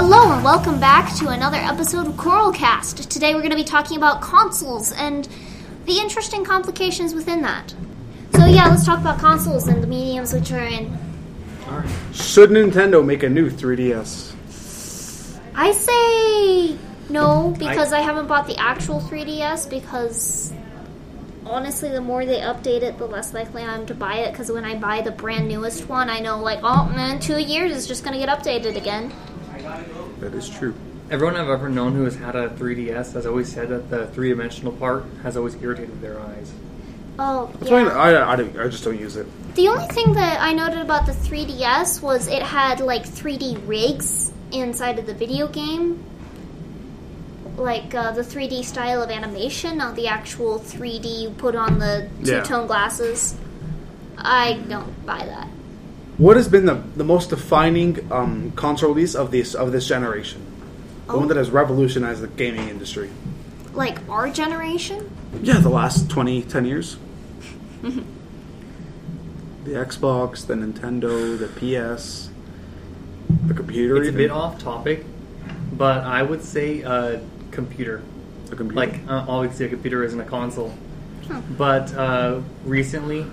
Hello and welcome back to another episode of Coralcast. Today we're going to be talking about consoles and the interesting complications within that. So yeah, let's talk about consoles and the mediums which are in. Should Nintendo make a new 3DS? I say no because I, haven't bought the actual 3DS because honestly, the more they update it, the less likely I am to buy it. Because when I buy the brand newest one, I know like oh man, two years is just going to get updated again. That is true. Everyone I've ever known who has had a 3DS has always said that the three dimensional part has always irritated their eyes. Oh That's yeah. why I, I, don't- I just don't use it. The only thing that I noted about the 3DS was it had like 3D rigs inside of the video game. Like uh, the 3D style of animation, not the actual 3D you put on the two Yeah. tone glasses. I don't buy that. What has been the, the most defining um, console release of this of this generation? The Oh. one that has revolutionized the gaming industry. Like our generation? Yeah, the last 20, 10 years. the Xbox, the Nintendo, the PS, the computer. It's a bit off topic, but I would say uh, computer. The computer. Like, uh, obviously, a computer isn't a console. But uh, recently,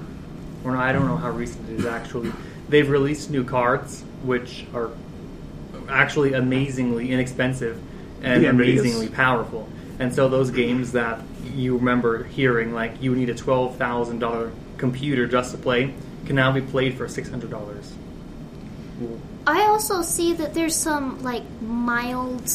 or I don't know how recent it is actually, they've released new cards, which are actually amazingly inexpensive and Yeah, amazingly powerful. And so those games that you remember hearing, like you need a twelve thousand dollar computer just to play, can now be played for six hundred dollars. I also see that there's some like mild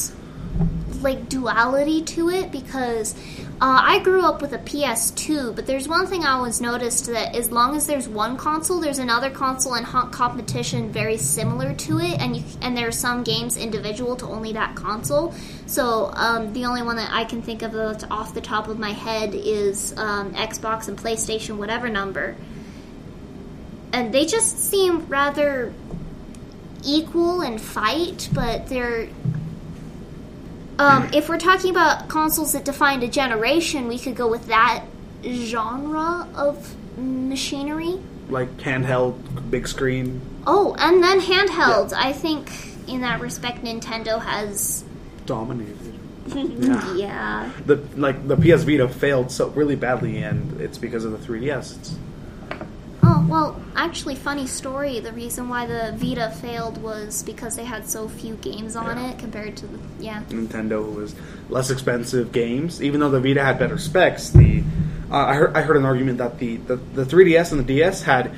like duality to it because uh, I grew up with a PS2, but there's one thing I always noticed that as long as there's one console, there's another console in hot competition very similar to it, and you and there are some games individual to only that console. So um, the only one that I can think of that's off the top of my head is um, Xbox and PlayStation, whatever number, and they just seem rather equal and fight, but they're. Um, if we're talking about consoles that defined a generation, we could go with that genre of machinery. like handheld, big screen. Oh, and then handhelds. I think in that respect, Nintendo has. Dominated. Yeah. yeah. The like the PS Vita failed so really badly, and it's because of the 3DS. It's, actually, funny story. The reason why the Vita failed was because they had so few games on Yeah. it compared to the. Yeah. Nintendo was less expensive games, even though the Vita had better specs. The uh, I heard I heard an argument that the, the, the 3DS and the DS had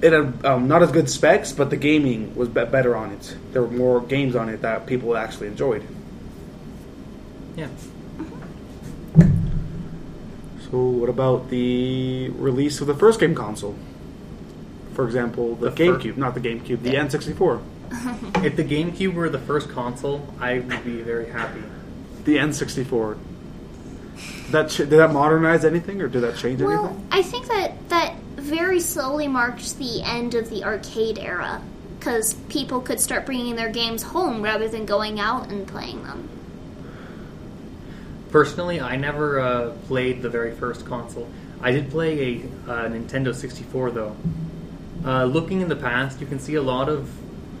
it had um, not as good specs, but the gaming was be- better on it. There were more games on it that people actually enjoyed. Yeah. So, what about the release of the first game console? For example, the, The fir- GameCube, not the GameCube, the N64, If the GameCube were the first console, I would be very happy. the N64. That ch- did that modernize anything, or did that change Well, anything? I think that that very slowly marked the end of the arcade era because people could start bringing their games home rather than going out and playing them. Personally, I never uh, played the very first console. I did play a uh, Nintendo 64 though. Uh, looking in the past, you can see a lot of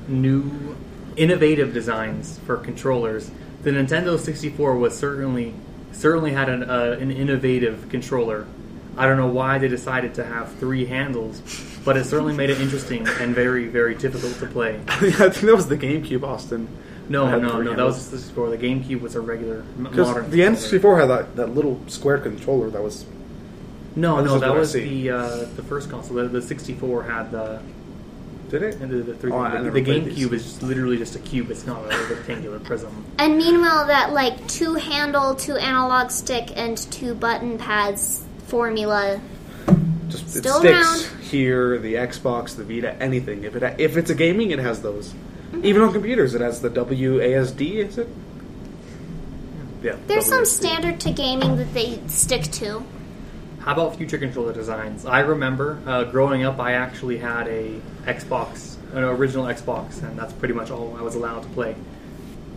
new, innovative designs for controllers. The Nintendo 64 was certainly certainly had an, uh, an innovative controller. I don't know why they decided to have three handles, but it certainly made it interesting and very very difficult to play. I think that was the GameCube, Austin. No, no, no. That was the 64. The GameCube was a regular modern. the. N64 had that, that little square controller that was. No, This no, is that what I was see. the uh, the first console. The, the 64 had the Did it? and the, the, three, Oh, I the, never the played these. GameCube is just literally just a cube. It's not a rectangular prism. And meanwhile, that like two handle, two analog stick, and two button pads formula. Just Still it sticks around. here. The Xbox, the Vita, anything. If it if it's a gaming, it has those. Even on computers, it has the WASD. Is it? Yeah. There's some WASD. standard to gaming that they stick to. How about future controller designs? I remember uh, growing up, I actually had a Xbox, an original Xbox, and that's pretty much all I was allowed to play.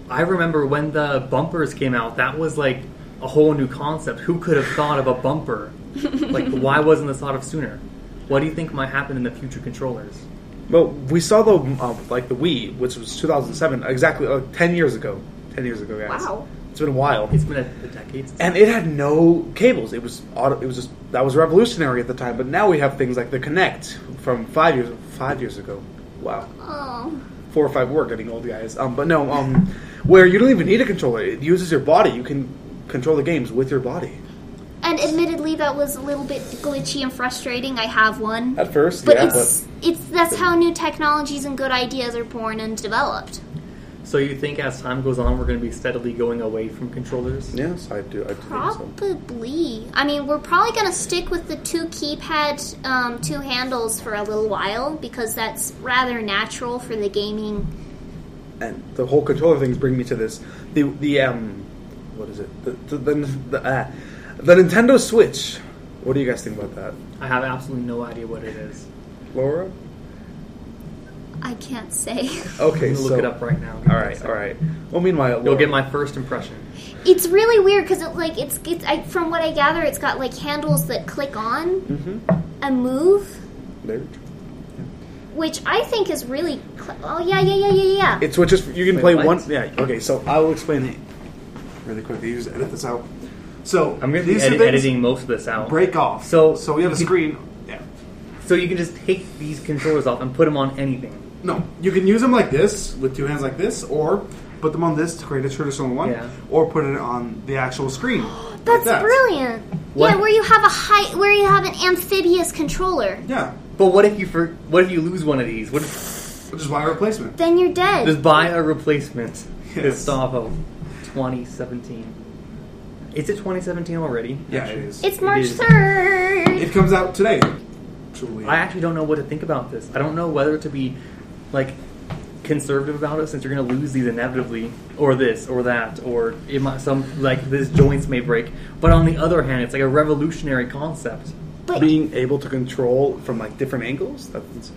I remember when the bumpers came out, that was like a whole new concept. Who could have thought of a bumper? like, why wasn't this thought of sooner? What do you think might happen in the future controllers? Well, we saw the um, like the Wii, which was 2007, exactly uh, 10 years ago. 10 years ago, guys. Wow. It's been a while. It's been a, a decade. Since and it had no cables. It was auto, it was just that was revolutionary at the time. But now we have things like the Kinect from five years five years ago. Wow, Oh. four or five. We're getting old, guys. Um, but no, um, where you don't even need a controller. It uses your body. You can control the games with your body. And admittedly, that was a little bit glitchy and frustrating. I have one. At first, But yeah, it's it's that's how new technologies and good ideas are born and developed. So you think as time goes on, we're going to be steadily going away from controllers? yes, I do. I do think so. Probably. I mean, we're probably going to stick with the two keypad, um, two handles for a little while because that's rather natural for the gaming. and the whole controller things bring me to this. The the um, what is it? The the the, the, uh, the Nintendo Switch. What do you guys think about that, I have absolutely no idea what it is. Laura? I can't say. Okay, I'm so look it up right now. all right, all right. Well, meanwhile, You'll get my first impression. It's really weird because it like it's it's I, from what I gather, it's got like handles that click on Mhm. and move, There. which I think is really. Cl- oh yeah, yeah, yeah, yeah, yeah. It's It switches. You can Wait, play what? one. Yeah. Okay. So I will explain it really quickly. You just edit this out. So I'm going to be these are edit- things editing most of this out. break off. So- so we have a you can- screen. Yeah. So you can just take these controllers off and put them on anything. No, you can use them like this with two hands like this, or put them on this to create a traditional one, Yeah. or put it on the actual screen. like That's that. brilliant. What? Yeah, where you have a high, where you have an amphibious controller, Yeah, But what if you for what if you lose one of these? What if, which is why a replacement. then you're dead. just buy a replacement? Yes. It's off of 2017. Is it 2017 already? Yeah, it is. It's March is. third. It comes out today. Truly. I actually don't know what to think about this. I don't know whether to be like conservative about it since you're going to lose these inevitably, or this, or that, or it might, some like this joints may break. But on the other hand, it's like a revolutionary concept. But being able to control from like different angles. That's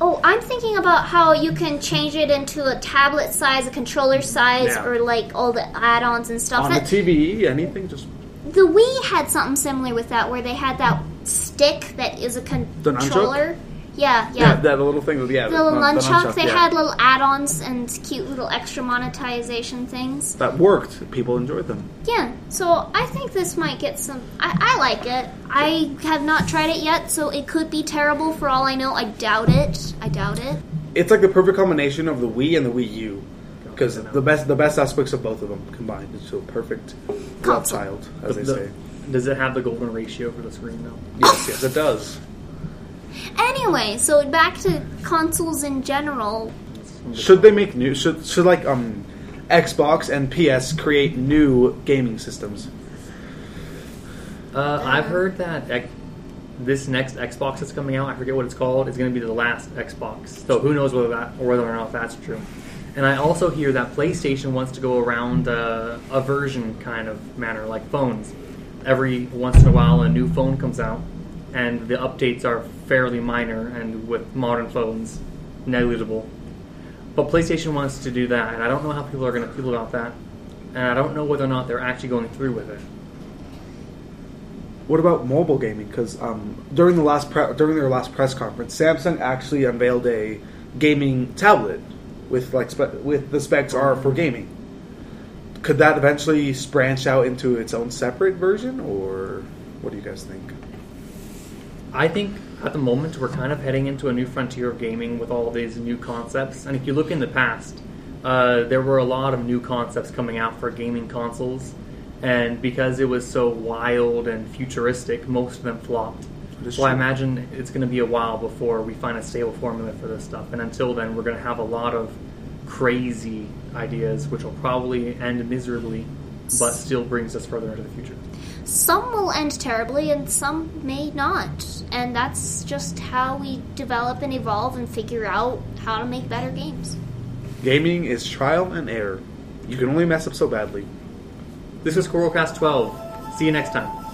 oh, I'm thinking about how you can change it into a tablet size, a controller size, Yeah. or like all the add-ons and stuff. on the That- TV. Anything, just the Wii had something similar with that, where they had that stick that is a The nunchuck? controller. Yeah, yeah, yeah. that little thing. with- Yeah, the little the nunchuck, they yeah. had little add-ons and cute little extra monetization things. that worked. People enjoyed them. Yeah, so I think this might get some. I, I like it. I have not tried it yet, so it could be terrible for all I know. I doubt it. I doubt it. It's like the perfect combination of the Wii and the Wii U, because the best the best aspects of both of them combined into a perfect love Console. child, as The- they the- say. Does it have the golden ratio for the screen though? Yes, yes, it does. Anyway, so back to consoles in general. Should they make new? Should should like um, Xbox and PS create new gaming systems? Uh, I've heard that X- this next Xbox that's coming out, I forget what it's called, is going to be the last Xbox. So who knows whether that or whether or not that's true. And I also hear that PlayStation wants to go around uh, a version kind of manner, like phones. Every once in a while, a new phone comes out, and the updates are fairly minor, and with modern phones, negligible. But PlayStation wants to do that, and I don't know how people are going to feel about that. And I don't know whether or not they're actually going through with it. What about mobile gaming? Because um, during the last pre- during their last press conference, Samsung actually unveiled a gaming tablet with like spe- with the specs are for gaming. Could that eventually branch out into its own separate version, or what do you guys think? I think at the moment we're kind of heading into a new frontier of gaming with all these new concepts. And if you look in the past, uh, there were a lot of new concepts coming out for gaming consoles. And because it was so wild and futuristic, most of them flopped. So I imagine it's going to be a while before we find a stable formula for this stuff. And until then, we're going to have a lot of crazy ideas, which will probably end miserably, but still brings us further into the future. Some will end terribly, and some may not. And that's just how we develop and evolve and figure out how to make better games. Gaming is trial and error. You can only mess up so badly. This is Coralcast 12. See you next time.